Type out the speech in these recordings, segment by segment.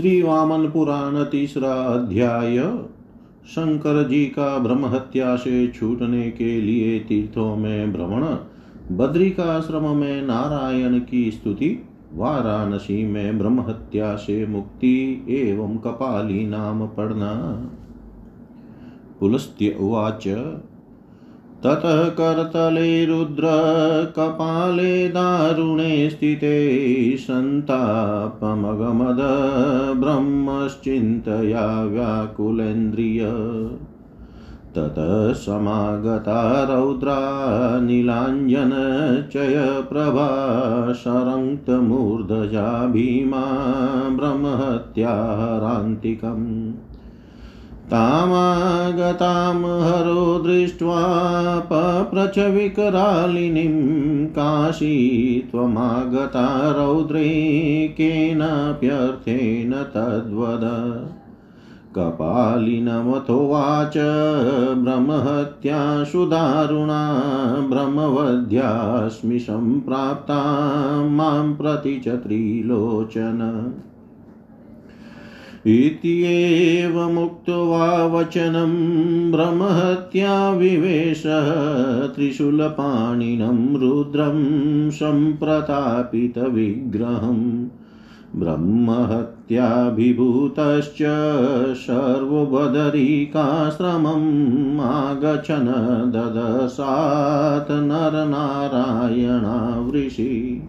श्री वामन पुराण तीसरा अध्याय। शंकर जी का ब्रह्म हत्या से छूटने के लिए तीर्थों में भ्रमण। बद्री का बद्रिकाश्रम में नारायण की स्तुति। वाराणसी में ब्रह्म हत्या से मुक्ति एवं कपाली नाम पढ़ना। पुलस्त्य उवाच। ततः करतले रुद्र कपाले दारुणे स्थिते सन्तापमगमद ब्रह्मश्चिन्तया व्याकुलेन्द्रिय। ततः समागता रौद्रा नीलाञ्जनचयप्रभा शरङ्क्तमूर्धजा भीमा ब्रह्महत्यारान्तिकम् तामागतां हरो दृष्ट्वा पप्रच विकरालिनीं काशी त्वमागता रौद्रे केनाप्यर्थेन तद्वद। कपालिनमथोवाच ब्रह्महत्याशु दारुणा ब्रह्मवध्यास्मि सम्प्राप्ता माँ प्रति च त्रिलोचन। इत्येवमुक्त्वा वचनं ब्रह्महत्या विवेशः त्रिशूलपाणिनं रुद्रं सम्प्रतापितविग्रहम् ब्रह्महत्याभिभूतश्च सर्वबदरिकाश्रमम् आगच्छन् ददशात् नरनारायणावृषि।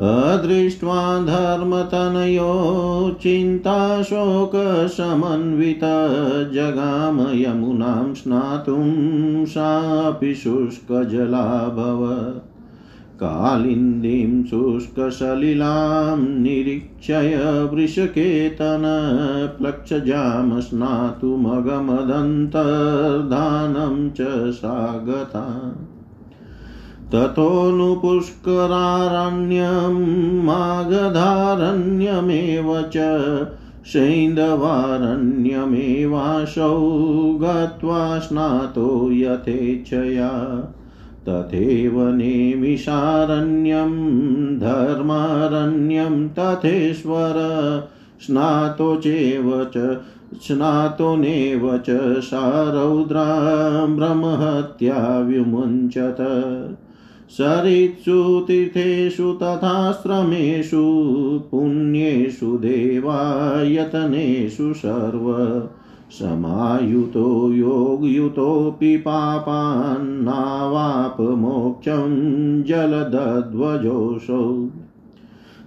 अदृष्ट्वा धर्मतनयो चिन्ताशोकसमन्वित जगाम यमुनां स्नातुं सापि शुष्कजलाभव। कालिन्दीं शुष्कसलिलां निरीक्षय वृषकेतन प्लक्षजाम स्नातुमगमदन्तर्धानं च सागता ततोऽनुपुष्करारण्यं मागधारण्यमेव च शैन्दवारण्यमेवाशौ गत्वा स्नातो यथेच्छया तथैव नेमिषारण्यं धर्मारण्यं तथेश्वर स्नातो चेव च स्नातो नेव च सा ब्रह्महत्या विमुञ्चत सरित्सु तीर्थेषु तथाश्रमेषु पुण्येषु देवायतनेषु सर्व। समायुतो योगयुतोऽपि पापान्नावापमोक्षं जलदध्वजोऽसौ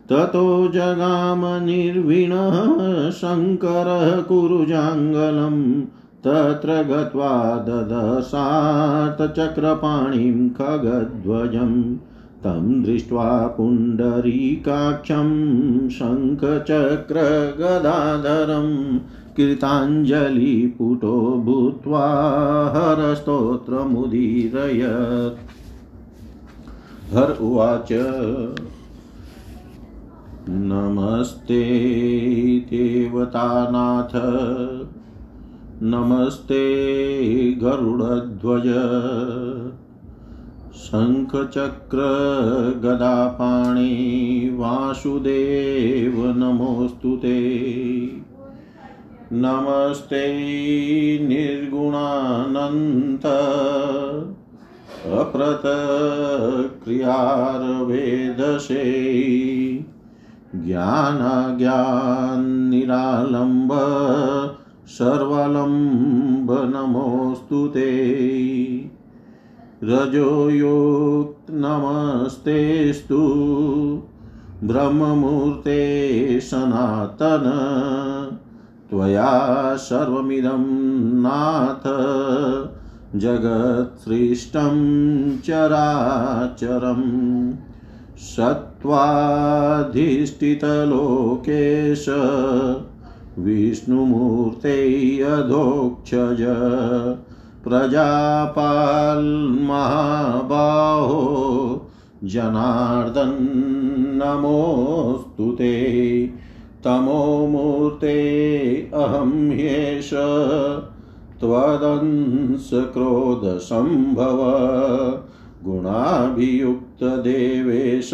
ततो जगाम निर्विणः शङ्करः कुरुजाङ्गलम् तत्र गत्वा ददशार्तचक्रपाणिं खगध्वजं तं दृष्ट्वा पुण्डरीकाक्षं शङ्खचक्रगदाधरं कृताञ्जलिपुटो भूत्वा हरस्तोत्रमुदीरयत्। हर उवाच। नमस्ते देवतानाथ। नमस्ते गरुडध्वज। शङ्खचक्रगदापाणि वासुदेव नमोऽस्तु ते। नमस्ते निर्गुणानन्त। अप्रतक्रियार्वेदसे ज्ञानज्ञान्निरालम्ब सर्वलम्ब नमोऽस्तु ते। रजोयोक्त नमस्तेस्तु ब्रह्ममूर्ते सनातन। त्वया सर्वमिदं नाथ। जगत्सृष्टं चराचरम् सत्त्वाधिष्ठितलोकेश। विष्णुमूर्ते अधोक्षज प्रजापाल्महाबाहो जनार्दन नमोऽस्तु ते। तमोमूर्ते अहं ह्येष त्वदंसक्रोधसम्भव गुणाभियुक्तदेवेश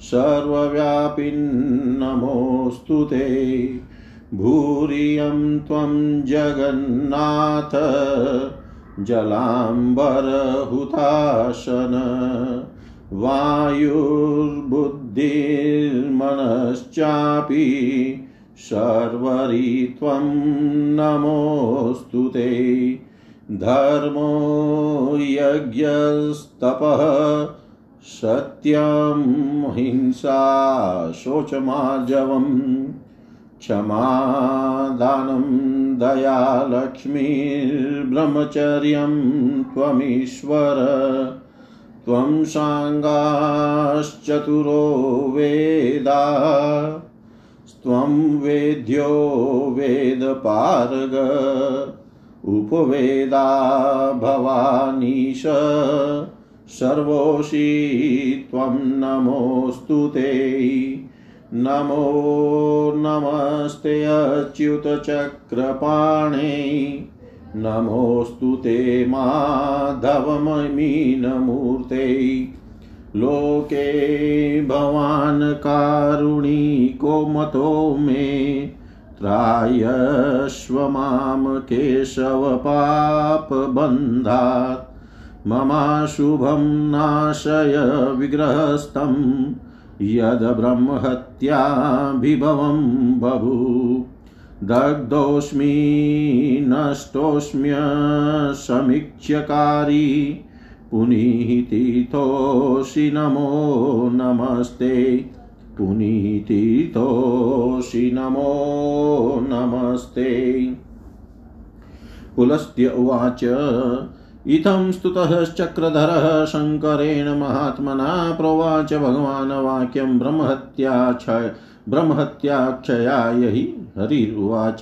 सर्वव्यापिन् नमो नमोऽस्तु ते। भूरियं त्वं जगन्नाथ जलाम्बरहुताशन। वायुर्बुद्धिर्मनश्चापि सर्वरि त्वं नमोऽस्तु ते। धर्मो यज्ञस्तपः सत्यं हिंसा शोचमार्जवम्। क्षमादानं दयालक्ष्मीर्ब्रह्मचर्यं त्वमीश्वर। त्वं साङ्गाश्चतुरो वेदा। त्वं वेद्यो वेदपारग। उपवेदा भवानीश। सर्वोषि त्वं नमोऽस्तु ते। नमो नमस्ते अच्युतचक्रपाणे। नमोऽस्तु ते माधवममीनमूर्ते लोके भवान् कारुणिको मतो मे। त्रायस्व माँ केशवपापबन्धात् ममाशुभं नाशय विग्रहस्थं। यद्ब्रह्महत्याभिभवं बभू। दग्धोऽस्मि नष्टोऽस्म्य समीक्ष्यकारी पुनीतीर्थोऽसि नमो नमस्ते। पुनीतीर्थोऽसि नमो नमस्ते। पुलस्त्य उवाच। इत्थं स्तुतश्चक्रधरः शङ्करेण महात्मना प्रोवाच भगवान् वाक्यं ब्रह्महत्याक्षय ब्रह्महत्याक्षयाय हि हरिरुवाच।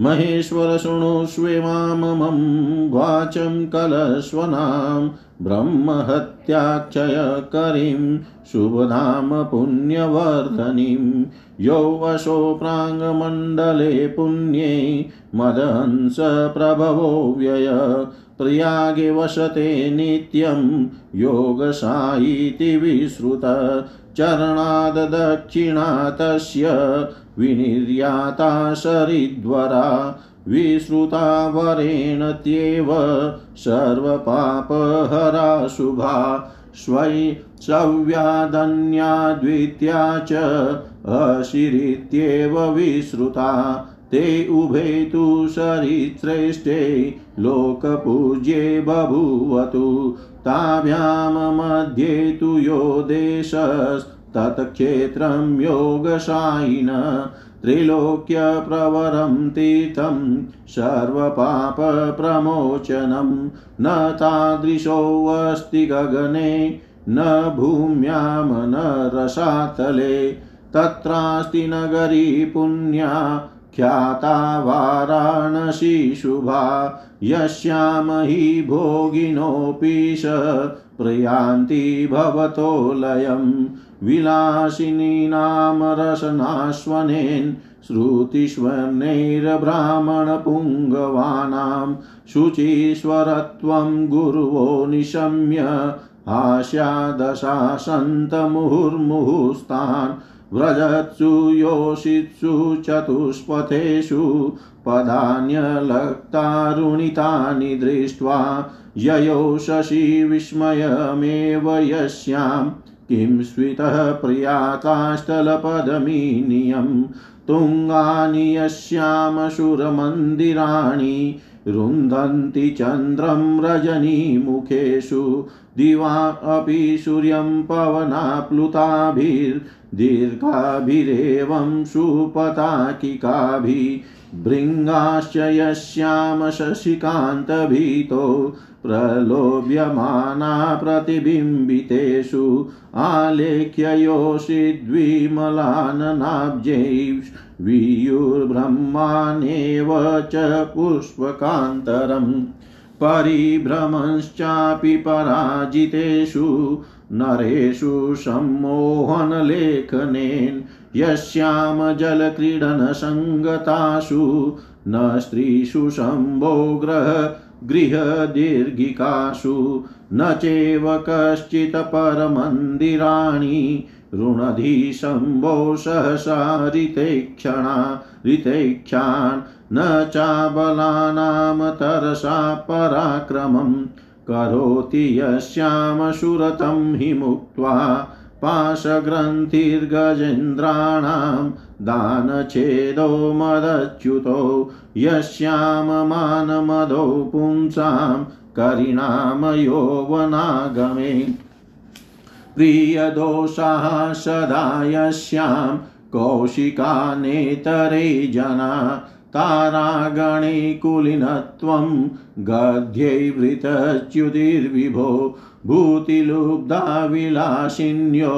महेश्वर शृणुष्वेमाममं वाचं कलस्वनां ब्रह्महत्याक्षयकरीं शुभधाम पुण्यवर्धनीं यो वशो प्राङ्गमण्डले पुण्ये, मदहंस व्यय। प्रयागे वसते नित्यं योगशायीति विश्रुत। चरणाददक्षिणा तस्य विनिर्याता सरिद्वरा विश्रुता वरेण त्येव सर्वपापहरा शुभा। स्वै सव्यादन्या द्वितीया च अशिरित्येव विश्रुता। ते उभे तु सरिश्रेष्ठे लोकपूज्ये बभूवतु। ताभ्यां मध्ये तु यो देशस्तत्क्षेत्रं योगशायिन। त्रिलोक्यप्रवरं तीर्थं सर्वपापप्रमोचनं। न तादृशोऽस्ति गगने, न भूम्यां न रसातले। तत्रास्ति नगरी पुण्या ख्याता वाराणसी शुभा यस्यां हि भोगिनोऽपीश प्रयान्ति भवतो लयम् विलासिनीनां रसनाश्वनेन श्रुतिष्वनैर्ब्राह्मणपुङ्गवानां शुचीश्वरत्वं गुरुवो निशम्य, हास्यादशासन्तमुहुर्मुहुस्तान् व्रजत्सु योषित्सु चतुष्पथेषु पदान्यलक्तारुणितानि दृष्ट्वा ययो शशि विस्मयमेव यस्यां। किं स्वितः प्रियाताष्टलपदमीनियं तुङ्गानि यस्यामशुरमन्दिराणि रुन्धन्ति चन्द्रं रजनीमुखेषु दिवा अपि सूर्यं पवनाप्लुताभिर्दीर्घाभिरेवं सुपताकिकाभिः भृङ्गाश्च यस्याम शशिकान्तभीतो प्रलोभ्यमाना प्रतिबिम्बितेषु आलेख्य योषिद्विमलाननाब्जैर्वियुर्ब्रह्माण्येव च पुष्पकान्तरम् परिभ्रमश्चापि पराजितेषु नरेषु सम्मोहनलेखनेन यस्याम जलक्रीडनसङ्गतासु न स्त्रीषु शम्भो ग्रह गृहदीर्घिकासु न चैव कश्चित् परमन्दिराणि ऋणधीशम्भो सहसा न चाबलानां तरसा पराक्रमम् करोति यस्यामशुरतं हि मुक्त्वा पाशग्रन्थिर्गजेन्द्राणां दानच्छेदो मदच्युतो। यस्याममानमदो पुंसां, करिणाम यौवनागमे प्रियदोषाः सदा यस्यां कौशिका नेतरे जना तारागणे कुलिनत्वं गद्यैवृतच्युतिर्विभो भूतिलुब्धा विलासिन्यो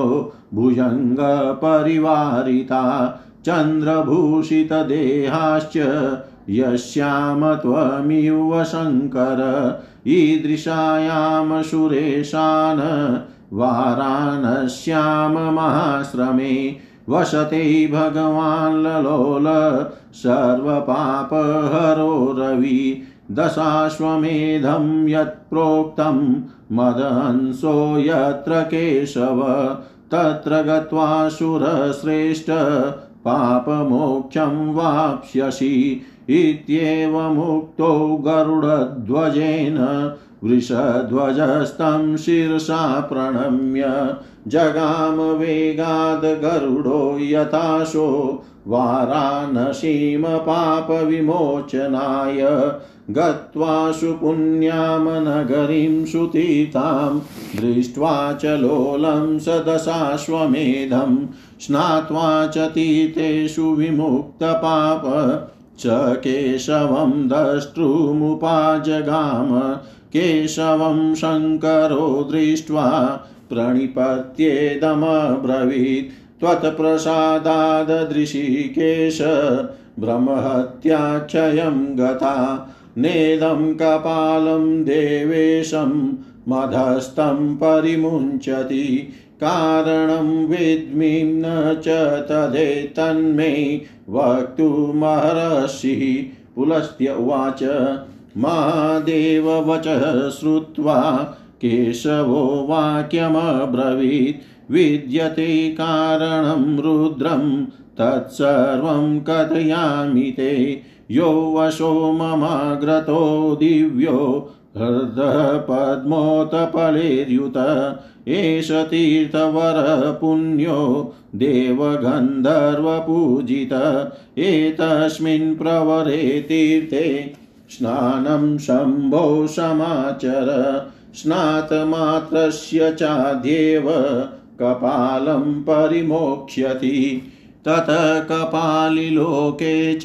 भुजङ्गपरिवारिता चन्द्रभूषितदेहाश्च यस्याम त्वमिव शङ्कर ईदृशायां सुरेशान् वाराणस्यां वसते भगवान् ललोल सर्वपापहरो रवि दशाश्वमेधं यत्प्रोक्तं मदहंसो यत्र केशव तत्र गत्वा सुरश्रेष्ठ पापमोक्षं वाप्स्यसि इत्येवमुक्तो गरुडध्वजेन वृषध्वजस्तं शिरसा प्रणम्य जगाम वेगाद् गरुडो यथाशो वाराणसीं पापविमोचनाय गत्वा सुपुण्यां नगरीं सुतीतां दृष्ट्वा च लोलं सदशाश्वमेधं स्नात्वा च तीर्थेषु विमुक्तपाप च केशवं द्रष्टुमुपाजगाम केशवं शङ्करो दृष्ट्वा प्रणिपत्येदमब्रवीत्। त्वत्प्रसादाददृशिकेश ब्रह्महत्याक्षयं गता। नेदं कपालं देवेशं मधस्थं परिमुञ्चति। कारणं विद्मीं न च तदेतन्मे वक्तुमहर्षिः पुलस्त्य उवाच महादेववचः श्रुत्वा केशवो वाक्यमब्रवीत्। विद्यते कारणं रुद्रं, तत्सर्वं कथयामि ते। यो वशो ममाग्रतो दिव्यो हृदपद्मोतपलेर्युत एष तीर्थवरः पुण्यो, देवगन्धर्वपूजित। एतस्मिन् प्रवरे तीर्थे स्नानं शम्भो समाचर। स्नातमात्रस्य चाद्येव कपालं परिमोक्ष्यति। ततः कपालिलोके च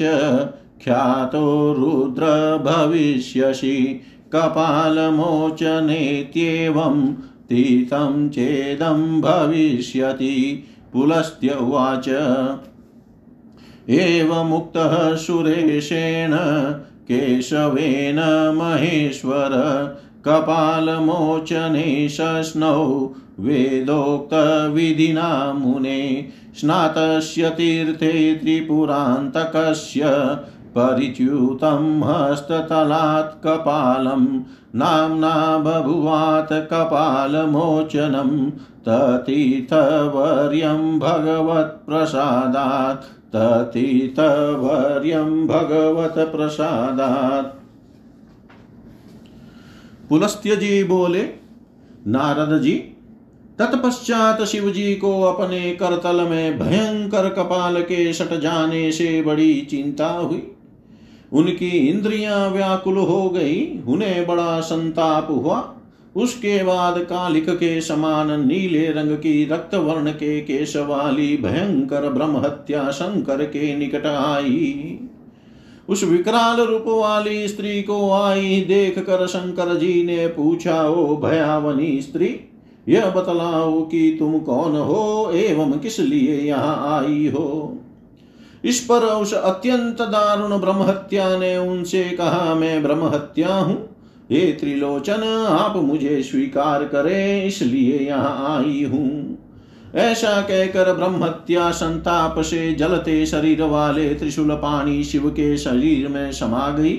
ख्यातो रुद्र भविष्यसि। कपालमोचनेत्येवं तीर्थं चेदं भविष्यति। पुलस्त्य उवाच। एवमुक्तः सुरेशेण केशवेन महेश्वर, कपालमोचने शश्नौ वेदोक्तविधिना मुने, स्नातस्य तीर्थे त्रिपुरान्तकस्य, परिच्युतं हस्ततलात् कपालं, नाम्ना बभुवात् कपालमोचनं, ततीर्थवर्यं भगवत्प्रसादात् ततीर्थवर्यं भगवत्प्रसादात् पुलस्त्य जी बोले नारद जी तत्पश्चात शिव जी को अपने करतल में भयंकर कपाल के सट जाने से बड़ी चिंता हुई। उनकी इंद्रियाँ व्याकुल हो गई, उन्हें बड़ा संताप हुआ। उसके बाद कालिक के समान नीले रंग की रक्त वर्ण के केश वाली भयंकर ब्रह्म हत्या शंकर के निकट आई। उस विकराल रूप वाली स्त्री को आई देख कर शंकर जी ने पूछा, ओ भयावनी स्त्री, यह बतलाओ कि तुम कौन हो एवं किस लिए यहाँ आई हो? इस पर उस अत्यंत दारुण ब्रह्महत्या ने उनसे कहा, मैं ब्रह्महत्या हूँ ये त्रिलोचन आप मुझे स्वीकार करें, इसलिए यहाँ आई हूँ। ऐसा कहकर ब्रह्मत्या संताप से जलते शरीर वाले त्रिशूल पाणी शिव के शरीर में समा गई।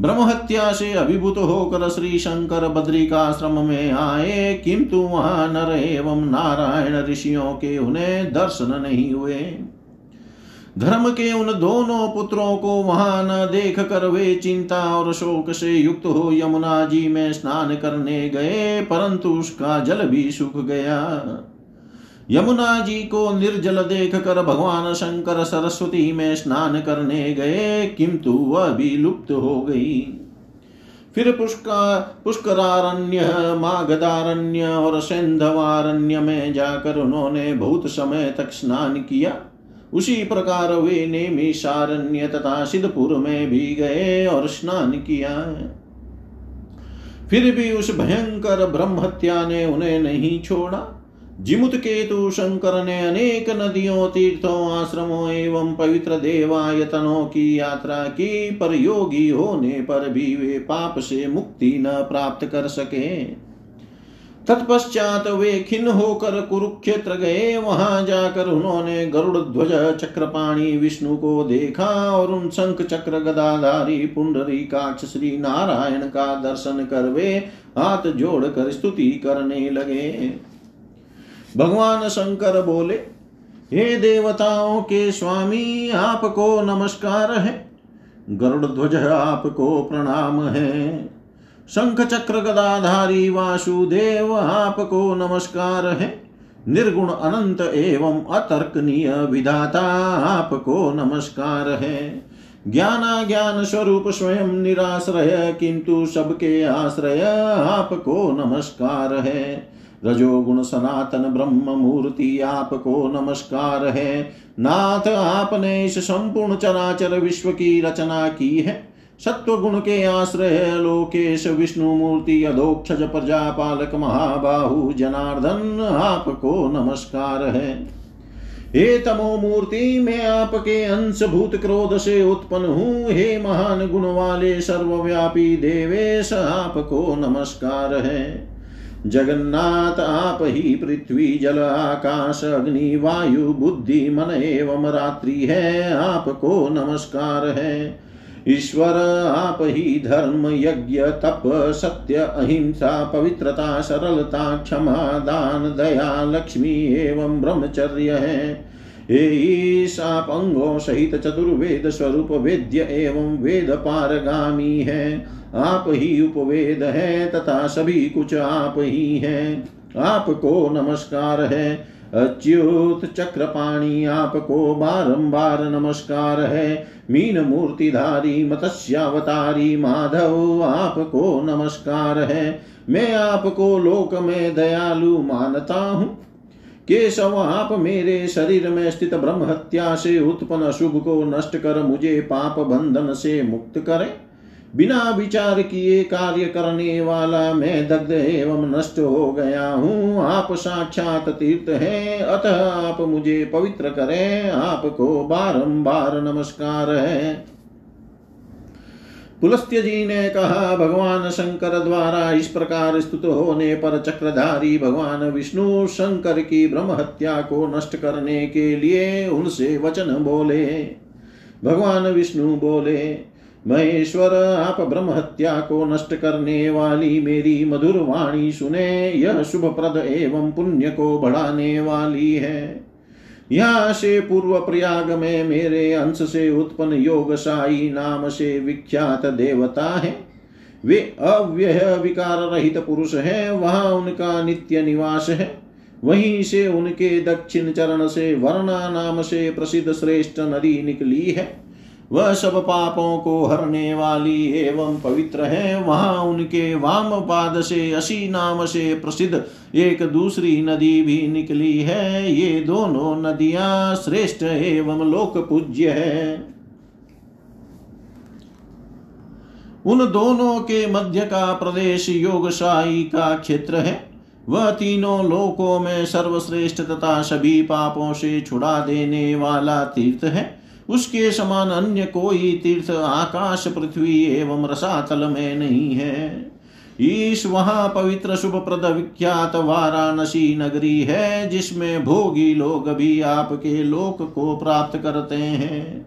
ब्रह्महत्या से अभिभूत होकर श्री शंकर बद्रिकाश्रम में आए, किंतु वहाँ नर एवं नारायण ऋषियों के उन्हें दर्शन नहीं हुए। धर्म के उन दोनों पुत्रों को वहाँ न देख कर वे चिंता और शोक से युक्त हो यमुना जी में स्नान करने गए, परंतु उसका जल भी सूख गया। यमुना जी को निर्जल देख कर भगवान शंकर सरस्वती में स्नान करने गए, किंतु वह भी लुप्त हो गई। फिर पुष्का, पुष्करारण्य, मागदारण्य और सेंधवारण्य में जाकर उन्होंने बहुत समय तक स्नान किया। उसी प्रकार वे नेमिषारण्य तथा सिद्धपुर में भी गए और स्नान किया। फिर भी उस भयंकर ब्रह्मत्या ने उन्हें नहीं छोड़ा। जिमुत केतु शंकर ने अनेक नदियों, तीर्थों, आश्रमों एवं पवित्र देवायतनों की यात्रा की, पर योगी होने पर भी वे पाप से मुक्ति न प्राप्त कर सके। तत्पश्चात वे खिन्न होकर कुरुक्षेत्र गए। वहाँ जाकर उन्होंने गरुड़ ध्वज चक्रपाणी विष्णु को देखा और उन शंख चक्र गदाधारी पुंडरी काक्ष श्री नारायण का दर्शन कर वे हाथ जोड़कर स्तुति करने लगे। भगवान शंकर बोले, हे देवताओं के स्वामी, आपको नमस्कार है। गरुड़ ध्वज आपको प्रणाम है। शंख चक्र गदाधारी वासुदेव आपको नमस्कार है। निर्गुण अनंत एवं अतर्कनीय विधाता आपको नमस्कार है। ज्ञाना ज्ञान स्वरूप स्वयं निराश्रय, किंतु सबके आश्रय आपको नमस्कार है। रजोगुण सनातन ब्रह्म मूर्ति आपको नमस्कार है। नाथ आपने इस संपूर्ण चराचर विश्व की रचना की है। सत्व गुण के आश्रय लोकेश विष्णु मूर्ति अधोक्षज प्रजापालक, महाबाहु, जनार्दन आपको नमस्कार है। हे तमो मूर्ति, मैं आपके अंश भूत क्रोध से उत्पन्न हूँ। हे महान गुण वाले सर्वव्यापी देवेश आपको नमस्कार है। जगन्नाथ, आप ही पृथ्वी, जल, आकाश, अग्नि, वायु, बुद्धि, मन एवं रात्रि है। आपको नमस्कार है। ईश्वर आप ही धर्म, यज्ञ, तप, सत्य, अहिंसा, पवित्रता, सरलता, क्षमा, दान, दया, लक्ष्मी एवं ब्रह्मचर्य है। हे आप अंगों सहित चतुर्वेद स्वरूप वेद्य एवं वेद पारगामी है। आप ही उपवेद है तथा सभी कुछ आप ही हैं। आपको नमस्कार है। अच्युत चक्रपाणी आपको बारंबार नमस्कार है। मीन मूर्तिधारी, मत्स्यावतारी माधव आपको नमस्कार है। मैं आपको लोक में दयालु मानता हूँ। केशव, आप मेरे शरीर में स्थित ब्रह्म हत्या से उत्पन्न शुभ को नष्ट कर मुझे पाप बंधन से मुक्त करें। बिना विचार किए कार्य करने वाला मैं दग्ध एवं नष्ट हो गया हूँ। आप साक्षात तीर्थ हैं। अतः आप मुझे पवित्र करें। आपको बारंबार नमस्कार है। पुलस्त्य जी ने कहा, भगवान शंकर द्वारा इस प्रकार स्तुत होने पर चक्रधारी भगवान विष्णु शंकर की ब्रह्म हत्या को नष्ट करने के लिए उनसे वचन बोले। भगवान विष्णु बोले महेश्वर आप ब्रह्म हत्या को नष्ट करने वाली मेरी मधुर वाणी सुने। यह शुभ प्रद एवं पुण्य को बढ़ाने वाली है। यहाँ से पूर्व प्रयाग में मेरे अंश से उत्पन्न योगशाई नाम से विख्यात देवता है। वे अव्यय विकार रहित पुरुष है। वहाँ उनका नित्य निवास है। वहीं से उनके दक्षिण चरण से वर्णा नाम से प्रसिद्ध श्रेष्ठ नदी निकली है। वह सब पापों को हरने वाली एवं पवित्र है। वहाँ उनके वाम पाद से, असी नाम से प्रसिद्ध एक दूसरी नदी भी निकली है। ये दोनों नदियाँ श्रेष्ठ एवं लोक पूज्य है। उन दोनों के मध्य का प्रदेश योगशाही का क्षेत्र है। वह तीनों लोकों में सर्वश्रेष्ठ तथा सभी पापों से छुड़ा देने वाला तीर्थ है। उसके समान अन्य कोई तीर्थ आकाश पृथ्वी एवं रसातल में नहीं है। ईश वहाँ पवित्र शुभ प्रद विख्यात वाराणसी नगरी है, जिसमें भोगी लोग भी आपके लोक को प्राप्त करते हैं।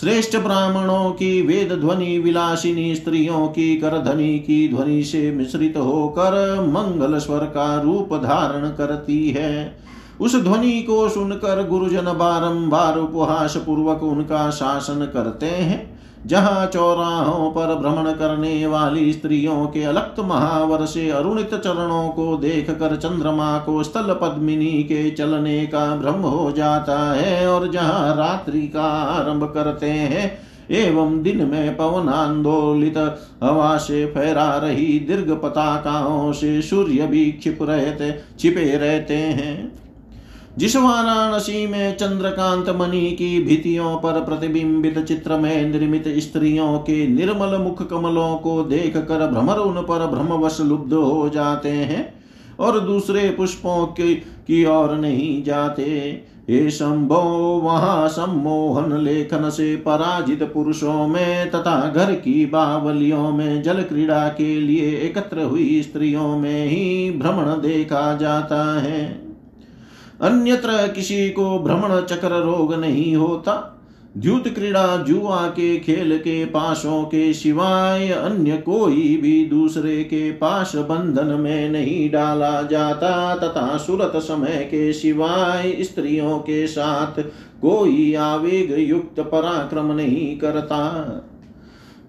श्रेष्ठ ब्राह्मणों की वेद ध्वनि, विलासिनी स्त्रियों की करधनी की ध्वनि से मिश्रित होकर मंगल स्वर का रूप धारण करती है। उस ध्वनि को सुनकर गुरुजन बारंबार उपहास पूर्वक उनका शासन करते हैं, जहाँ चौराहों पर भ्रमण करने वाली स्त्रियों के अलक्त महावर से अरुणित चरणों को देख कर चंद्रमा को स्थल पद्मिनी के चलने का भ्रम हो जाता है और जहाँ रात्रि का आरंभ करते हैं, एवं दिन में पवन आंदोलित हवा से फहरा रही दीर्घ पताकाओं से सूर्य भी छिप रहते, छिपे रहते हैं। जिस वाराणसी में चंद्रकांत मणि की भितियों पर प्रतिबिंबित चित्र में निर्मित स्त्रियों के निर्मल मुख कमलों को देख कर भ्रमर उन पर भ्रमवश लुब्ध हो जाते हैं और दूसरे पुष्पों की, की ओर नहीं जाते। हे शंभो वहाँ सम्मोहन लेखन से पराजित पुरुषों में तथा घर की बावलियों में जल क्रीड़ा के लिए एकत्र हुई स्त्रियों में ही भ्रमण देखा जाता है। अन्यत्र किसी को भ्रमण चक्र रोग नहीं होता। द्युत क्रीड़ा जुआ के खेल के पाशों के सिवाय अन्य कोई भी दूसरे के पास बंधन में नहीं डाला जाता, तथा सुरत समय के सिवाय स्त्रियों के साथ कोई आवेग युक्त पराक्रम नहीं करता।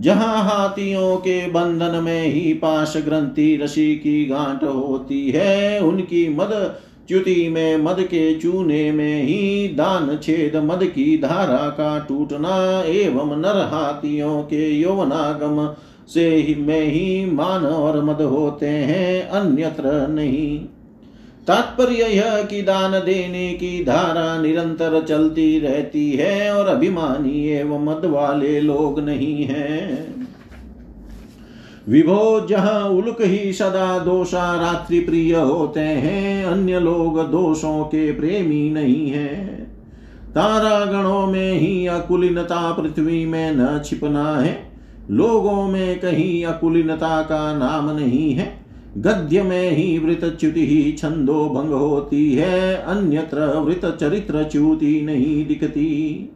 जहाँ हाथियों के बंधन में ही पाश ग्रंथि रसी की गांठ होती है, उनकी मद च्युति में, मद के चूने में ही दान छेद, मद की धारा का टूटना एवं नर हाथियों के यौवनागम से ही में ही मान और मद होते हैं, अन्यत्र नहीं। तात्पर्य यह कि दान देने की धारा निरंतर चलती रहती है और अभिमानी एवं मद वाले लोग नहीं हैं। विभो जहाँ उल्क ही सदा दोषा रात्रि प्रिय होते हैं, अन्य लोग दोषों के प्रेमी नहीं है। तारा गणों में ही अकुलिनता पृथ्वी में न छिपना है, लोगों में कहीं अकुलिनता का नाम नहीं है। गद्य में ही वृत च्युति ही छंदो भंग होती है, अन्यत्र वृत चरित्र च्युति नहीं दिखती।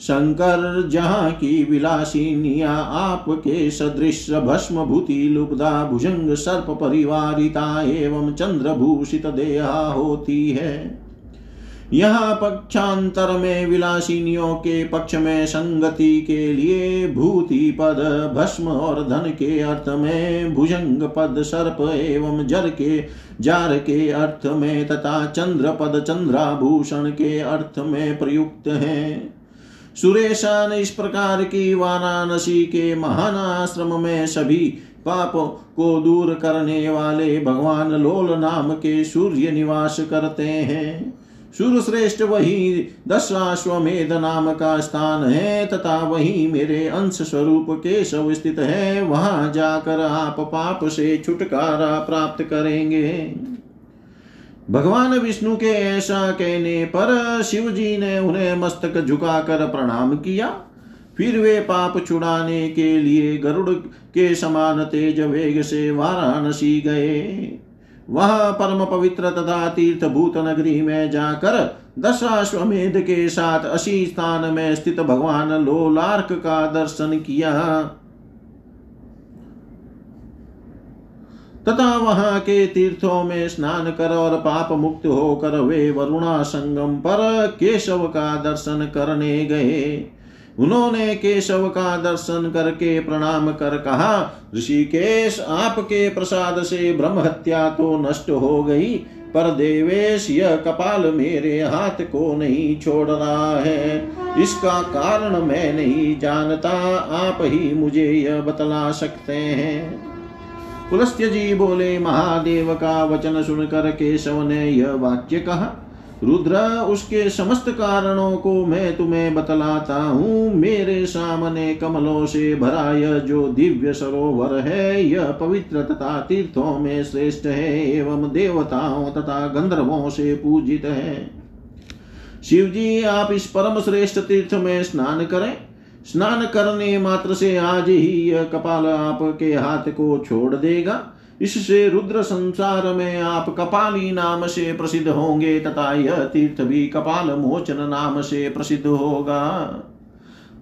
शंकर, जहाँ की विलासिनिया आपके सदृश भस्म भूति लुब्धा, भुजंग, सर्प परिवारिता एवं चंद्रभूषित देहा होती है। यहाँ पक्षांतर में विलासिनियों के पक्ष में संगति के लिए भूति पद, भस्म और धन के अर्थ में भुजंग पद, सर्प एवं जर के जार के अर्थ में तथा चंद्र पद, चंद्राभूषण के अर्थ में प्रयुक्त है। सुरेशान इस प्रकार की वाराणसी के महान आश्रम में सभी पाप को दूर करने वाले भगवान लोल नाम के सूर्य निवास करते हैं। सूर्य श्रेष्ठ वही दशाश्वमेध नाम का स्थान है तथा वही मेरे अंश स्वरूप केशव स्थित है। वहाँ जाकर आप पाप से छुटकारा प्राप्त करेंगे। भगवान विष्णु के ऐसा कहने पर शिव जी ने उन्हें मस्तक झुकाकर प्रणाम किया। फिर वे पाप छुड़ाने के लिए गरुड़ के समान तेज वेग से वाराणसी गए। वह परम पवित्र तथा तीर्थ भूत नगरी में जाकर दशाश्वमेध के साथ अशी स्थान में स्थित भगवान लोलार्क का दर्शन किया। तथा वहाँ के तीर्थों में स्नान कर और पाप मुक्त होकर वे वरुणा संगम पर केशव का दर्शन करने गए। उन्होंने केशव का दर्शन करके प्रणाम कर कहा, ऋषिकेश, आपके प्रसाद से ब्रह्म हत्या तो नष्ट हो गई, पर देवेश, यह कपाल मेरे हाथ को नहीं छोड़ रहा है। इसका कारण मैं नहीं जानता, आप ही मुझे यह बतला सकते हैं। पुलस्त्य जी बोले महादेव का वचन सुनकर केशव ने यह वाक्य कहा, रुद्र, उसके समस्त कारणों को मैं तुम्हें बतलाता हूँ। मेरे सामने कमलों से भरा यह जो दिव्य सरोवर है, यह पवित्र तथा तीर्थों में श्रेष्ठ है एवं देवताओं तथा गंधर्वों से पूजित है। शिव जी आप इस परम श्रेष्ठ तीर्थ में स्नान करें। स्नान करने मात्र से आज ही यह कपाल आपके हाथ को छोड़ देगा। इससे रुद्र संसार में आप कपाली नाम से प्रसिद्ध होंगे तथा यह तीर्थ भी कपाल मोचन नाम से प्रसिद्ध होगा।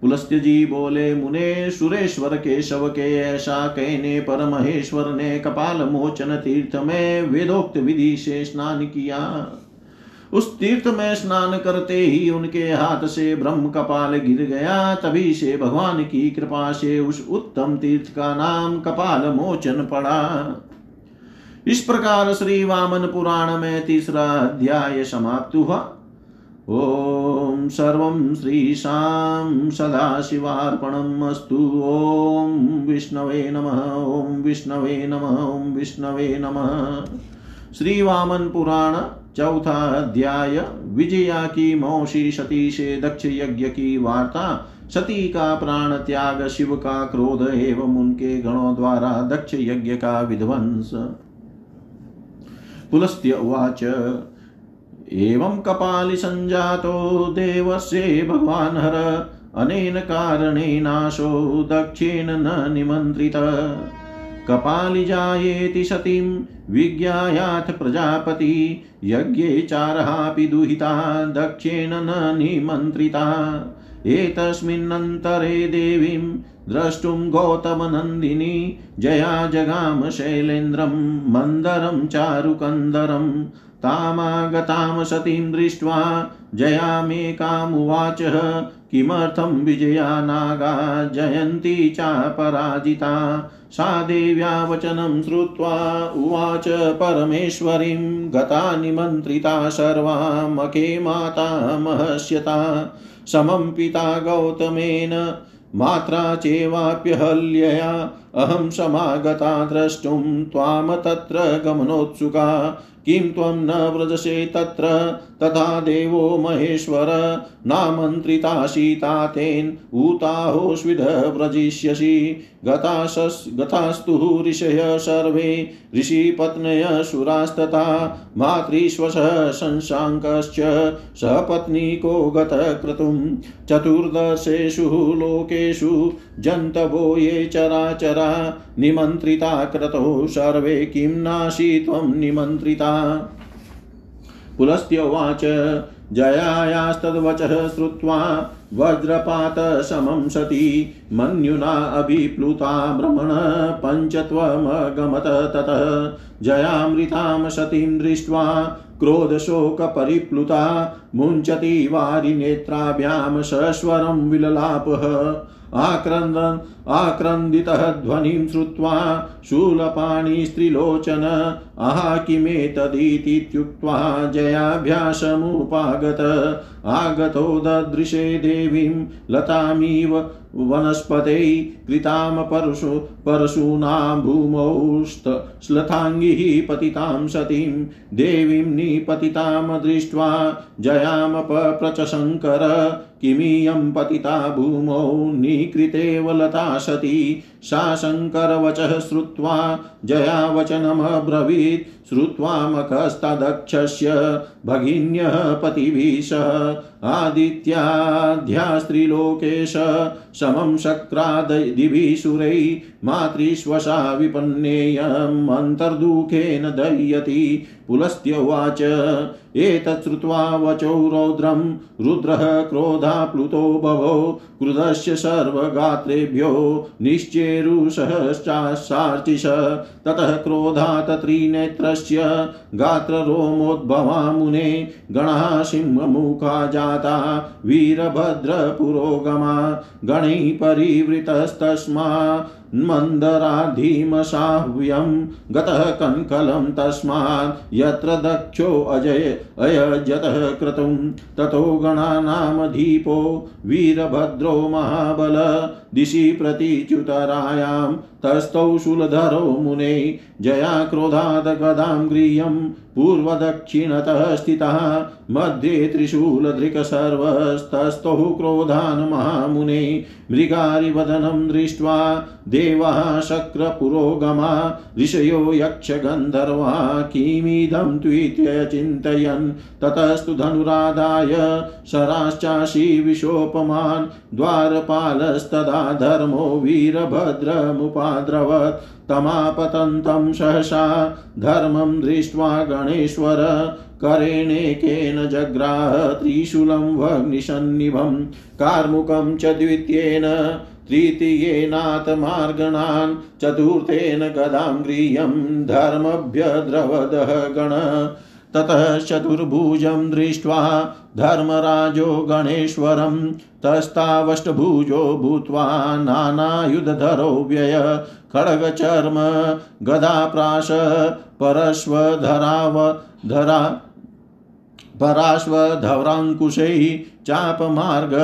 पुलस्त्य जी बोले, मुने सुरेश्वर के शव के ऐसा कहने पर महेश्वर ने कपाल मोचन तीर्थ में वेदोक्त विधि से स्नान किया। उस तीर्थ में स्नान करते ही उनके हाथ से ब्रह्म कपाल गिर गया। तभी से भगवान की कृपा से उस उत्तम तीर्थ का नाम कपाल मोचन पड़ा। इस प्रकार श्री वामन पुराण में तीसरा अध्याय समाप्त हुआ। ॐ सर्वं श्रीशां सदाशिवार्पणम् अस्तु। ॐ विष्णवे नमः। ॐ विष्णवे नमः। ॐ विष्णवे नमः। श्री वामन पुराण चौथा अध्याय विजया की मौसी सती से दक्ष यज्ञ की वार्ता। सती का प्राण त्याग, शिव का क्रोध एवं उनके गणों द्वारा दक्ष यज्ञ का विध्वंस। पुलस्त्य उवाच, एवं कपालि सञ्जातो देवस्य भगवान् हर, अनेन कारणेनाशो दक्षेण न निमन्त्रित। कपालिजायेति सतीं विज्ञायाथ प्रजापति, यज्ञे चारहापि दुहिता, दक्षेण न निमन्त्रिता। एतस्मिन्नन्तरे देवीं द्रष्टुं गौतमनन्दिनी, जया जगाम शैलेन्द्रं, मन्दरं चारुकन्दरं तामागतां सतीं दृष्ट्वा जयामेकामुवाच किमर्थं विजया नागा, जयन्ती चापराजिता। सा देव्या वचनं श्रुत्वा उवाच परमेश्वरीं गता निमन्त्रिता सर्वामके माता महस्यता समं पिता गौतमेन, मात्रा चेवाप्यहल्यया अहं समागता द्रष्टुं त्वां तत्र गमनोत्सुका। किं त्वं न व्रजसे तत्र? तथा देवो महेश्वर सीता तेन ऊताहोस्विध व्रजिष्यसि। गतास्तु ऋषय सर्वे, ऋषिपत्नय सुरास्तथा मातृश्वसः शंशाङ्कश्च सपत्नीको गतक्रतुं चतुर्दशेषु लोकेषु जन्तवो ये चराचरा निमन्त्रिता क्रतो सर्वे किं नाशी त्वं निमन्त्रिता। पुलस्त्योवाच जयायास्तद्वचः श्रुत्वा वज्रपातशमं सती, मन्युना अभिप्लुता भ्रमण पञ्चत्वमगमत ततः। जयामृतां सतीं दृष्ट्वा क्रोधशोकपरिप्लुता, मुञ्चति वारिनेत्राभ्यां सस्वरं विललापः। आक्रन्दन् आक्रन्दितः ध्वनिं श्रुत्वा शूलपाणिस्त्रिलोचन आहा किमेतदित्युक्त्वा जयाभ्यासमुपागत। आगतो ददृशे देवीं लतामिव वनस्पते कृतां परशूनां भूमौ श्लथाङ्गिः पतितां सतीं, देवीं निपतितां दृष्ट्वा जयामपप्रच शङ्कर किमियं पतिता भूमौ निकृतेव लता सती, सा शङ्करवचः श्रुत्वा जया वचनमब्रवीत् श्रुत्वा मखस्तदक्षस्य भगिन्यः पतिभिः सह आदित्याध्यास्त्रिलोकेश, समं शक्रादिभिः सुरै मातृश्वसा विपन्नेयम् अन्तर्दुःखेन दह्यति। पुलस्त्योवाच एतत् श्रुत्वा वचो रौद्रं, रुद्रः क्रोधाप्लुतो बभो क्रुधस्य सर्वगात्रेभ्यो निश्चेरुषश्चार्चिष ततः क्रोधात् त्रिनेत्रस्य गात्ररोमोद्भवा मुने गणाः सिंहमुखा जाता, वीरभद्रपुरोगमा गणैः परिवृतस्तस्मा मन्दराधीमसाह्व्यं गतः कङ्कलं तस्मात्, यत्र दक्षो अजय अयजतः क्रतुं ततो गणानामधीपो वीरभद्रो महाबल दिशि प्रतिच्युतरायां तस्थौ शूलधरो मुने जया क्रोधात् गदां गृह्यं पूर्वदक्षिणतः स्थितः मध्ये त्रिशूलधृक् सर्वस्तस्थौ क्रोधान् महामुने मृगारिवदनं दृष्ट्वा देवाः शक्रपुरोगमा ऋषयो यक्षगन्धर्वा किमिदं त्वित्यचिन्तयन् ततस्तु धनुराधाय शराश्चाशी विशोपमान्। द्वारपालस्तदा धर्मो वीरभद्रमुपाद्रवत्। तमापतन्तं सहसा धर्मं दृष्ट्वा गणेश्वर करेणेकेन जग्राह त्रिशूलं वग्निसन्निभं, कार्मुकं च द्वितीयेन तृतीयेनाथमार्गणान् चतुर्थेन गदां गृह्यं धर्मभ्यद्रवदः गण। ततः चतुर्भुजं दृष्ट्वा धर्मराजो गणेश्वरं, तस्तावष्टभुजो भूत्वा नानायुधधरो व्यय, खड्गचर्म, गदाप्राश, परश्वधराव धरा पराश्वधवराङ्कुशैः चापमार्ग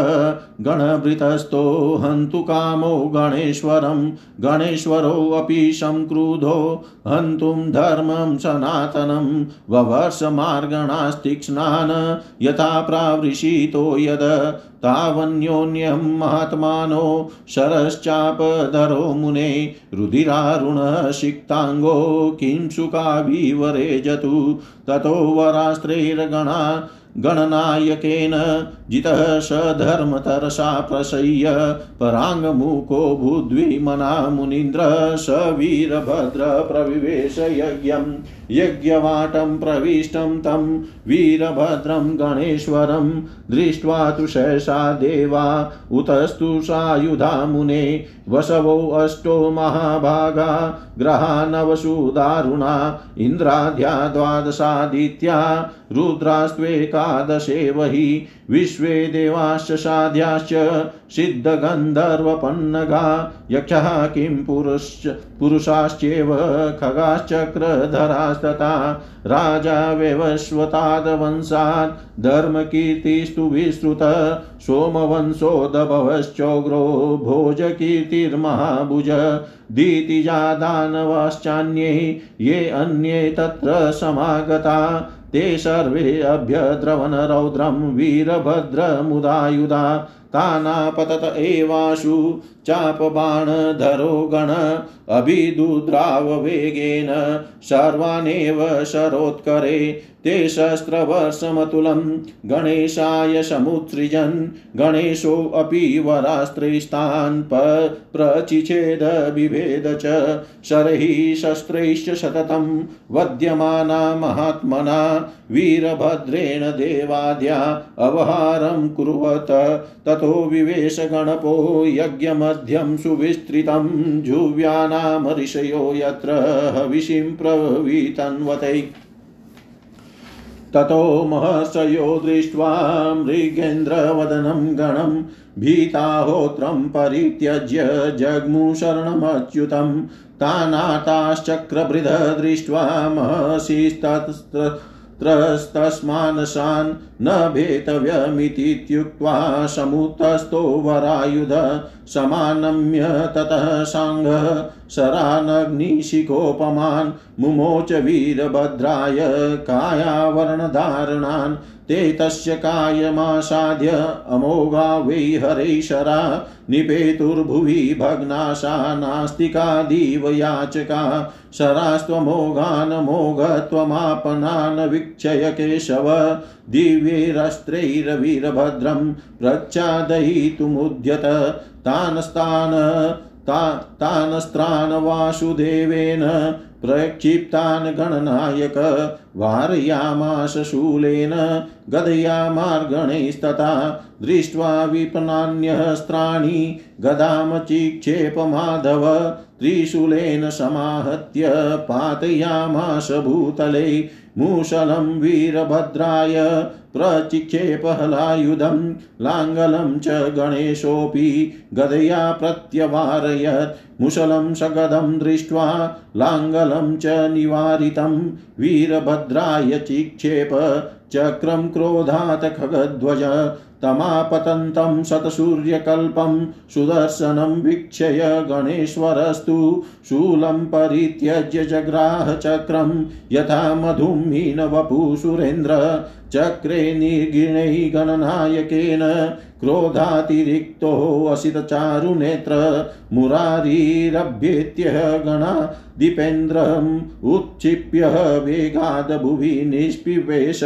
गणभृतस्थो हन्तु कामो गणेश्वरं। गणेश्वरोऽपि संक्रुधो हन्तुं धर्मं सनातनं। ववर्षमार्गणास्तीक्ष्णान् यथा प्रावृषितो यद तावन्योन्यं महात्मानो शरश्चापधरो मुने रुधिरारुणसिक्ताङ्गो किं सुखाभिवरेजतु ततो वरास्त्रैर्गणा गणनायकेन जितः स धर्मतरसा प्रसह्य, पराङ्गमुखो भूद्विमना मुनीन्द्र, स वीरभद्र प्रविवेश यज्ञम् यज्ञवाटं प्रविष्टं तं वीरभद्रं गणेश्वरं, दृष्ट्वा तु सहसा देवा, उतस्तु सायुधा मुने, वसवो अष्टो महाभागा, ग्रहा नवसु दारुणा इन्द्राद्या द्वादशादित्या रुद्रास्त्वेकादशेव हि विश्वे देवाश्च साध्याश्च सिद्धगन्धर्वपन्नगा यक्षः किं पुरुश्च पुरुषाश्चेव खगाश्चक्रधरास्तथा राजा व्यवस्वतादवंशात् धर्मकीर्तिस्तु विश्रुत सोमवंशोदभवश्चोग्रो भोजकीर्तिर्महाभुज दीतिजादानवाश्चान्ये ये अन्ये तत्र समागता ते सर्वे अभ्यद्रवणरौद्रं वीरभद्रमुदायुधा। तानापतत एवाशु चापबाणधरो गण अभिदुद्राववेगेन सर्वानेव शरोत्करे ते शस्त्रवर्षमतुलं गणेशाय समुत्सृजन् गणेशोऽपि वरास्त्रैस्तान् प्रचिछेद बिभेद च शरैः शस्त्रैश्च सततं वद्यमाना महात्मना वीरभद्रेण देवाद्या अवहारं कुर्वत ततो विवेश गणपो यज्ञमध्यं सुविस्तृतं जुव्यानाम ऋषयो यत्र हविषिं प्रवीतन्वतै। ततो महर्षयो दृष्ट्वा मृगेन्द्रवदनं गणं भीताहोत्रं परित्यज्य जग्मु शरणमच्युतं तानाताश्चक्रभृद दृष्ट्वा महर्षिस्तत्र त्रस्तस्मानशान् न भेतव्यमितीत्युक्त्वा समुतस्थो वरायुध समानम्य ततः साङ्गः शरानग्निशिखोपमान् मुमोच वीरभद्राय कायावरणधारणान् ते तस्य कायमासाद्य अमोघा वै हरैशरा निपेतुर्भुवि भग्नाशा नास्तिकादीव याचका शरास्त्वमोघानमोघत्वमापनान् वीक्षय केशव दिव्यैरस्त्रैरवीरभद्रं प्रच्छादयितुमुद्यत तानस्तान् ता तानस्त्रान् वासुदेवेन प्रक्षिप्तान् गणनायक वारयामास शूलेन गदया मार्गणैस्तथा दृष्ट्वा विपनान्यस्त्राणि गदामचिक्षेपमाधव त्रिशूलेन समाहत्य पातयामास भूतले मूषलं वीरभद्राय प्रचिक्षेपहलायुधं लाङ्गलं च गणेशोऽपि गदया प्रत्यवारयत्। मुशलं सगदं दृष्ट्वा लाङ्गलं च निवारितं। वीरभद्राय चिक्षेप चक्रं क्रोधात् खगध्वज। तमापतन्तं शतसूर्यकल्पं सुदर्शनं वीक्षय गणेश्वरस्तु शूलं परित्यज्य जग्राहचक्रं यथा सुरेन्द्र चक्रे निर्गिणैः गणनायकेन क्रोधातिरिक्तोऽसितचारुनेत्र मुरारीरभ्येत्य गणाधिपेन्द्रम् उत्क्षिप्य वेगाद् भुवि निष्पिपेश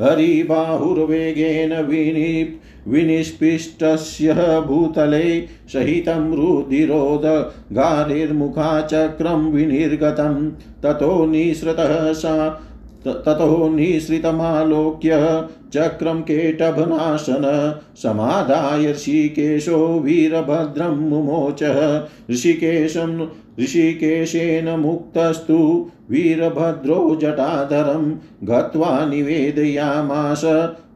हरिबाहुर्वेगेन विनिप् विनिष्पिष्टस्य भूतले सहितं रुधिरोदगारिर्मुखाचक्रं विनिर्गतं ततो निःसृतः सा ततो निःसृतमालोक्य चक्रं केटभनाशन समाधाय ऋषिकेशो वीरभद्रं मुमोच। ऋषिकेशं ऋषिकेशेन मुक्तस्तु वीरभद्रो जटाधरं, गत्वा निवेदयामास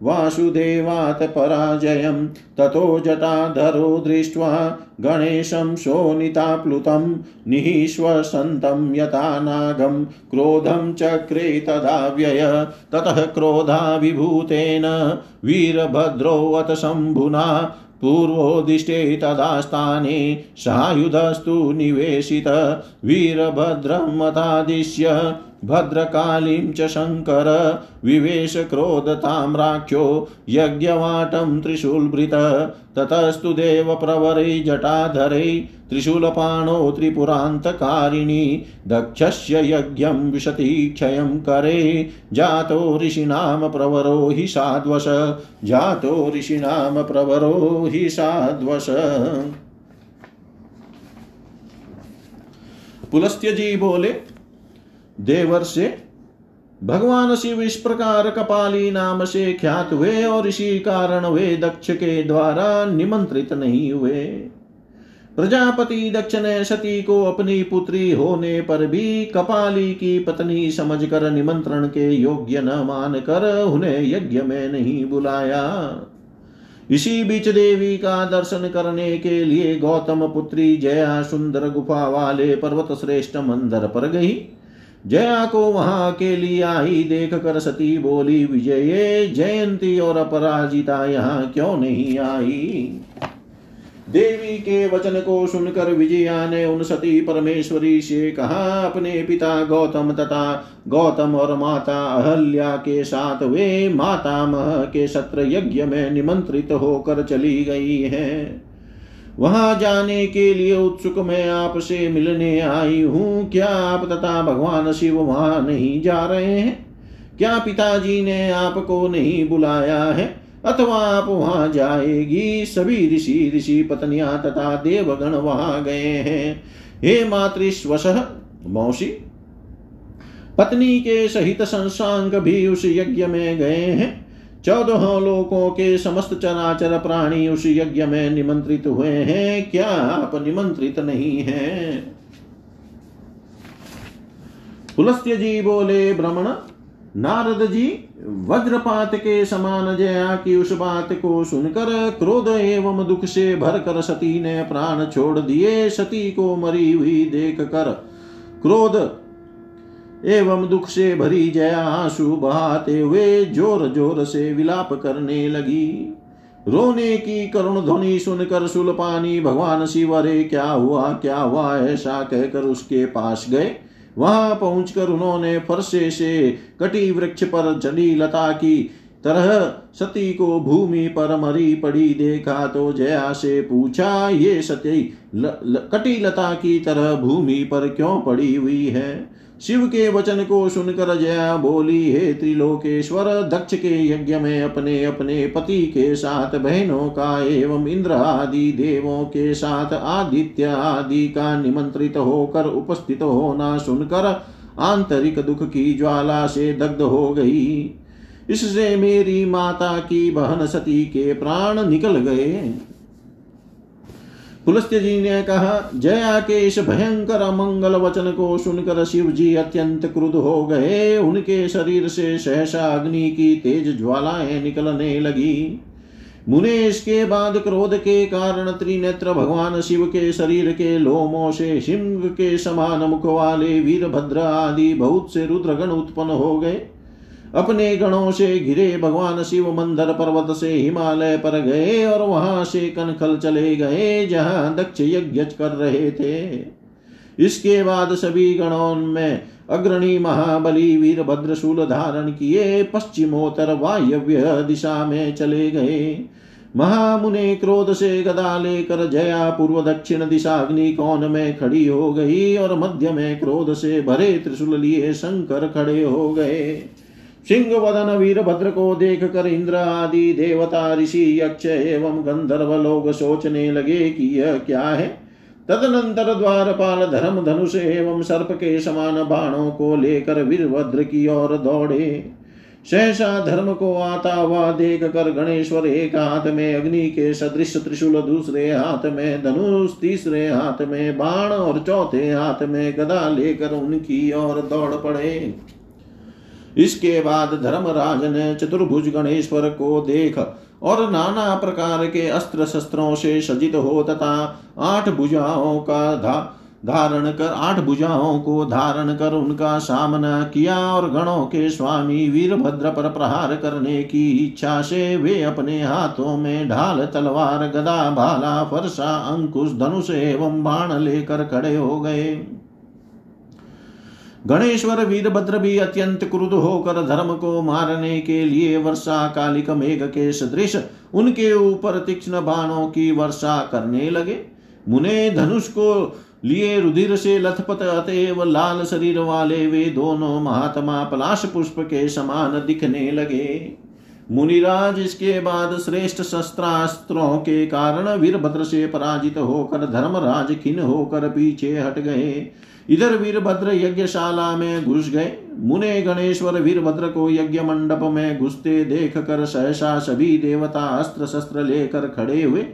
वासुदेवात् पराजयं, ततो जटाधरो दृष्ट्वा गणेशं शोणिताप्लुतं निःश्वसन्तं यथा नागं, क्रोधं चक्रे तदा व्यय। ततः क्रोधाभिभूतेन वीरभद्रोऽथ शम्भुना पूर्वोदिष्टे तदा स्थाने सायुधस्तु निवेशित। वीरभद्रमतादिश्य भद्रकालीं च शङ्कर विवेश क्रोधताम्राख्यो यज्ञवाटं त्रिशूलभृत, ततस्तु देवप्रवरै जटाधरै, त्रिशूलपाणो त्रिपुरान्तकारिणी, दक्षस्य यज्ञं विशति क्षयं करे, जातो ऋषीणां प्रवरो हि साध्वश, जातो ऋषीणां प्रवरो हि साध्वश। पुलस्त्य जी बोले देवर से भगवान शिव इस प्रकार कपाली नाम से ख्यात हुए और इसी कारण वे दक्ष के द्वारा निमंत्रित नहीं हुए। प्रजापति दक्ष ने सती को अपनी पुत्री होने पर भी कपाली की पत्नी समझकर निमंत्रण के योग्य न मानकर उन्हें यज्ञ में नहीं बुलाया। इसी बीच देवी का दर्शन करने के लिए गौतम पुत्री जया सुंदर गुफा वाले पर्वत श्रेष्ठ मंदिर पर गई। जया को वहाँ अकेली आई देख कर सती बोली, विजय, जयंती और अपराजिता यहाँ क्यों नहीं आई? देवी के वचन को सुनकर विजया ने उन सती परमेश्वरी से कहा, अपने पिता गौतम तथा गौतम और माता अहल्या के साथ वे मातामह के सत्र यज्ञ में निमंत्रित होकर चली गई हैं। वहाँ जाने के लिए उत्सुक मैं आपसे मिलने आई हूँ। क्या आप तथा भगवान शिव वहाँ नहीं जा रहे हैं? क्या पिताजी ने आपको नहीं बुलाया है? अथवा आप वहाँ जाएगी? सभी ऋषि ऋषि पत्नियाँ तथा देवगण वहाँ गए हैं। हे मातृश्वश मौसी, पत्नी के सहित संसांग भी उस यज्ञ में गए हैं। चौदह लोकों के समस्त चराचर प्राणी उस यज्ञ में निमंत्रित हुए हैं। क्या आप निमंत्रित नहीं हैं? पुलस्त्य जी बोले भ्रमण नारद जी, वज्रपात के समान जया की उस बात को सुनकर क्रोध एवं दुख से भरकर सती ने प्राण छोड़ दिए। सती को मरी हुई देख कर क्रोध एवं दुख से भरी जया आँसू बहाते हुए ज़ोर ज़ोर से विलाप करने लगी। रोने की करुण ध्वनि सुनकर सुलपानी भगवान शिव अरे क्या हुआ? क्या हुआ? ऐसा कहकर उसके पास गए। वहाँ पहुंचकर उन्होंने फरसे से कटी वृक्ष पर जड़ी लता की तरह सती को भूमि पर मरी पड़ी देखा तो जया से पूछा ये सती ल, ल, कटी लता की तरह भूमि पर क्यों पड़ी हुई है? शिव के वचन को सुनकर जया बोली, हे त्रिलोकेश्वर, दक्ष के यज्ञ में अपने अपने पति के साथ, बहनों का एवं इंद्र आदि देवों के साथ आदित्य आदि का निमंत्रित होकर उपस्थित होना सुनकर आंतरिक दुख की ज्वाला से दग्ध हो गई। इससे मेरी माता की बहन सती के प्राण निकल गए। पुलस्त्य जी ने कहा जया के इस भयंकर अमंगल वचन को सुनकर शिव जी अत्यंत क्रुद्ध हो गए। उनके शरीर से सहसा अग्नि की तेज ज्वालाएँ निकलने लगी। मुने इसके बाद क्रोध के कारण त्रिनेत्र भगवान शिव के शरीर के लोमों से सिंह के समान मुख वाले वीरभद्र आदि बहुत से रुद्रगण उत्पन्न हो गए। अपने गणों से घिरे भगवान शिव मंदर पर्वत से हिमालय पर गए और वहाँ से कनखल चले गए, जहाँ दक्ष यज्ञ कर रहे थे। इसके बाद सभी गणों में अग्रणी महाबली वीरभद्र शूल धारण किए, पश्चिमोत्तर वायव्य दिशा में चले गए। महामुने क्रोध से गदा लेकर जया पूर्व दक्षिण दिशा अग्नि कौन में खड़ी हो गई और मध्य में क्रोध से भरे त्रिशूल लिए शंकर खड़े हो गए। सिंह वदन वीरभद्र को देख कर इंद्र आदि देवता ऋषि यक्ष एवं गंधर्व लोग सोचने लगे कि यह क्या है? तदनंतर द्वारपाल धर्म धनुष एवं सर्प के समान बाणों को लेकर वीरभद्र की ओर दौड़े। सहसा धर्म को आता हुआ देख कर गणेश्वर एक हाथ में अग्नि के सदृश त्रिशूल, दूसरे हाथ में धनुष, तीसरे हाथ में बाण और चौथे हाथ में गदा लेकर उनकी ओर दौड़ पड़े। इसके बाद धर्मराज ने चतुर्भुज गणेश्वर को देख और नाना प्रकार के अस्त्र शस्त्रों से सजित हो तथा आठ भुजाओं का धा, धारण कर, आठ भुजाओं को धारण कर उनका सामना किया और गणों के स्वामी वीरभद्र पर प्रहार करने की इच्छा से वे अपने हाथों में ढाल, तलवार, गदा, भाला, फरसा, अंकुश, धनुष एवं बाण लेकर खड़े हो गए। गणेश्वर वीरभद्र भी अत्यंत क्रुद्ध होकर धर्म को मारने के लिए वर्षा कालिक मेघ के सदृश उनके ऊपर तीक्ष्ण बाणों की वर्षा करने लगे। मुने धनुष को लिए रुधिर से लथपथ अतएव लाल शरीर वाले वे दोनों महात्मा पलाश पुष्प के समान दिखने लगे। मुनिराज इसके बाद श्रेष्ठ शस्त्रास्त्रों के कारण वीरभद्र से पराजित होकर धर्मराज खिन होकर पीछे हट गए। इधर वीरभद्र यज्ञशाला में घुस गए। मुने गणेश्वर वीरभद्र को यज्ञ मंडप में घुसते देख कर सहसा सभी देवता अस्त्र शस्त्र लेकर खड़े हुए।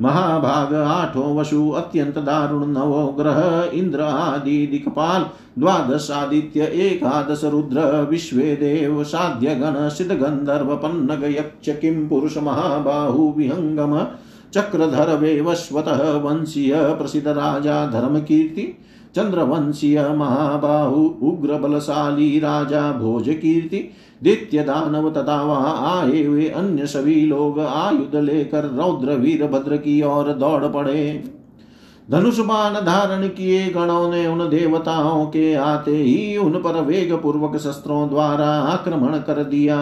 महाभाग, आठों वसु, अत्यंत दारुण नवो ग्रह इंद्र आदि, दिक्पाल, द्वादश आदित्य, एकादश रुद्र विश्वे देव साध्य गण सिद्ध गंधर्व पन्नग, यक्ष किम पुरुष, महाबाहु, विहंगम, चक्रधर, वेवस्वत, वंशीय, प्रसिद्ध राजा धर्म कीर्ति चंद्रवंशीय महाबाहु उग्र बलशाली राजा भोज कीर्ति दित्य दानव तथा वहाँ आए हुए अन्य सभी लोग, आयुध लेकर रौद्र वीर भद्र की ओर दौड़ पड़े। धनुष बाण धारण किए गणों ने उन देवताओं के आते ही उन पर वेग पूर्वक शस्त्रों द्वारा आक्रमण कर दिया।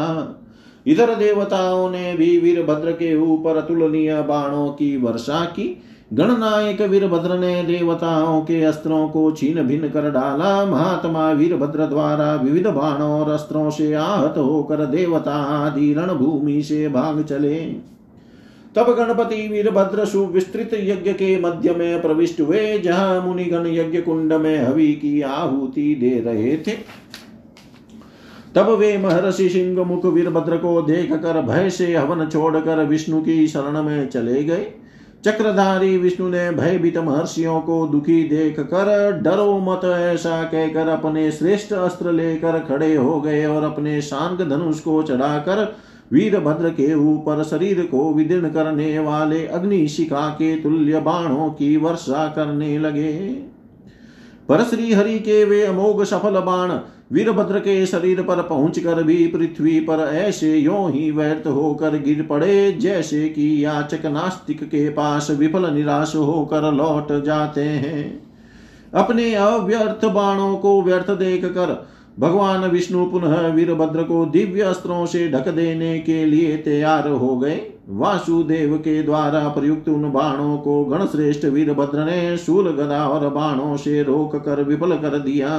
इधर देवताओं ने भी वीरभद्र के ऊपर अतुलनीय बाणों की वर्षा की गणनायक वीरभद्र ने देवताओं के अस्त्रों को छीन भिन्न कर डाला। महात्मा वीरभद्र द्वारा विविध बाणों और अस्त्रों से आहत होकर देवता आदि रणभूमि से भाग चले। तब गणपति वीरभद्र सुविस्तृत यज्ञ के मध्य में प्रविष्ट हुए, जहाँ मुनिगण यज्ञ कुंड में हवि की आहुति दे रहे थे। तब वे महर्षि सिंह मुख वीरभद्र को देख कर भय से हवन छोड़कर विष्णु की शरण में चले गए। चक्रधारी विष्णु ने भयभीत महर्षियों को दुखी देख कर डरो मत, ऐसा कहकर अपने श्रेष्ठ अस्त्र लेकर खड़े हो गए और अपने शांग धनुष को चढ़ाकर वीरभद्र के ऊपर शरीर को विदीर्ण करने वाले अग्निशिखा के तुल्य बाणों की वर्षा करने लगे। पर श्री हरि के वे अमोघ सफल बाण वीरभद्र के शरीर पर पहुंचकर भी पृथ्वी पर ऐसे यो ही व्यर्थ होकर गिर पड़े, जैसे कि याचक नास्तिक के पास विफल निराश होकर लौट जाते हैं। अपने अव्यर्थ बाणों को व्यर्थ देख कर भगवान विष्णु पुनः वीरभद्र को दिव्य अस्त्रों से ढक देने के लिए तैयार हो गए। वासुदेव के द्वारा प्रयुक्त उन बाणों को गणश्रेष्ठ वीरभद्र ने शूल गदा और बाणों से रोक कर विफल कर दिया।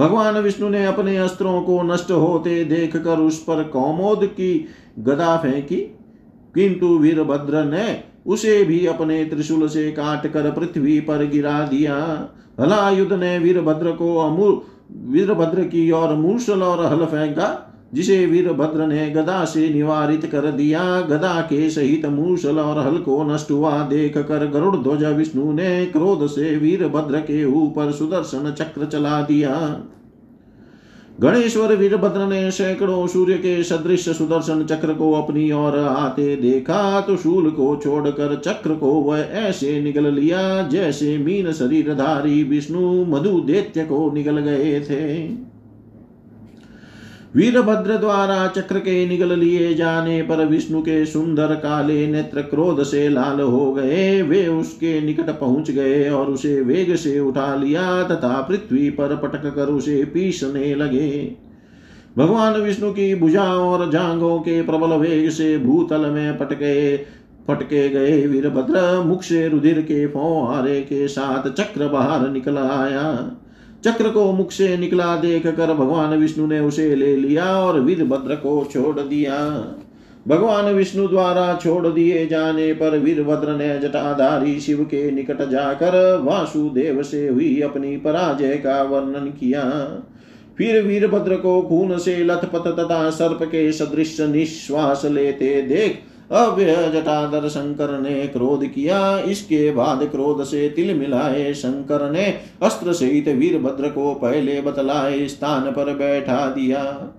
भगवान विष्णु ने अपने अस्त्रों को नष्ट होते देख कर उस पर कौमोद की गदा फेंकी। किंतु वीरभद्र ने उसे भी अपने त्रिशूल से काट कर पृथ्वी पर गिरा दिया। हलायुध ने वीरभद्र को अमूल वीरभद्र की और मूसल और हल फेंका। जिसे वीरभद्र ने गदा से निवारित कर दिया, गदा के सहित मूसल और हल को नष्ट हुआ देख कर गरुड़ ध्वज विष्णु ने क्रोध से वीरभद्र के ऊपर सुदर्शन चक्र चला दिया। गणेश्वर वीरभद्र ने सैकड़ों सूर्य के सदृश सुदर्शन चक्र को अपनी ओर आते देखा तो शूल को छोड़कर चक्र को वह ऐसे निगल लिया, जैसे मीन शरीरधारी विष्णु मधु दैत्य को निगल गए थे। वीरभद्र द्वारा चक्र के निगल लिए जाने पर विष्णु के सुंदर काले नेत्र क्रोध से लाल हो गए। वे उसके निकट पहुँच गए और उसे वेग से उठा लिया तथा पृथ्वी पर पटक कर उसे पीसने लगे। भगवान विष्णु की भुजाओं और जांगों के प्रबल वेग से भूतल में पटके पटके गए। वीरभद्र मुख से रुधिर के फौहारे के साथ चक्र बाहर निकल आया। चक्र को मुख से निकला देख कर भगवान विष्णु ने उसे ले लिया और वीरभद्र को छोड़ दिया। भगवान विष्णु द्वारा छोड़ दिए जाने पर वीरभद्र ने जटाधारी शिव के निकट जाकर वासुदेव से हुई अपनी पराजय का वर्णन किया। फिर वीरभद्र को खून से लथपथ तथा सर्प के सदृश निश्वास लेते देख जटाधर शंकर ने क्रोध किया। इसके बाद क्रोध से तिल मिलाए शंकर ने अस्त्र सहित वीरभद्र को पहले बतलाए स्थान पर बैठा दिया।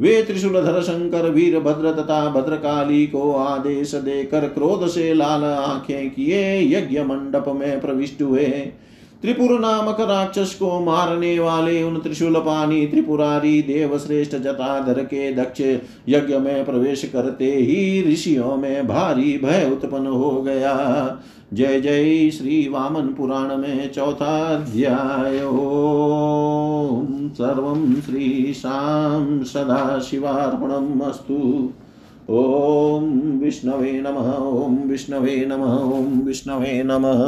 वे त्रिशूलधर शंकर, वीरभद्र तथा भद्रकाली को आदेश देकर क्रोध से लाल आँखें किए। यज्ञ मंडप में प्रविष्ट हुए। त्रिपुर नामक राक्षस को मारने वाले उन त्रिशूल पानी त्रिपुरारी देव श्रेष्ठ जटाधर के दक्ष यज्ञ में प्रवेश करते ही ऋषियों में भारी भय उत्पन्न हो गया। जय जय श्री वामन पुराण में चौथा अध्याय सर्व श्री शाम सदा शिवार्पणम अस्तु। ॐ विष्णवे नमः ॐ विष्णवे नमः ॐ विष्णवे नमः।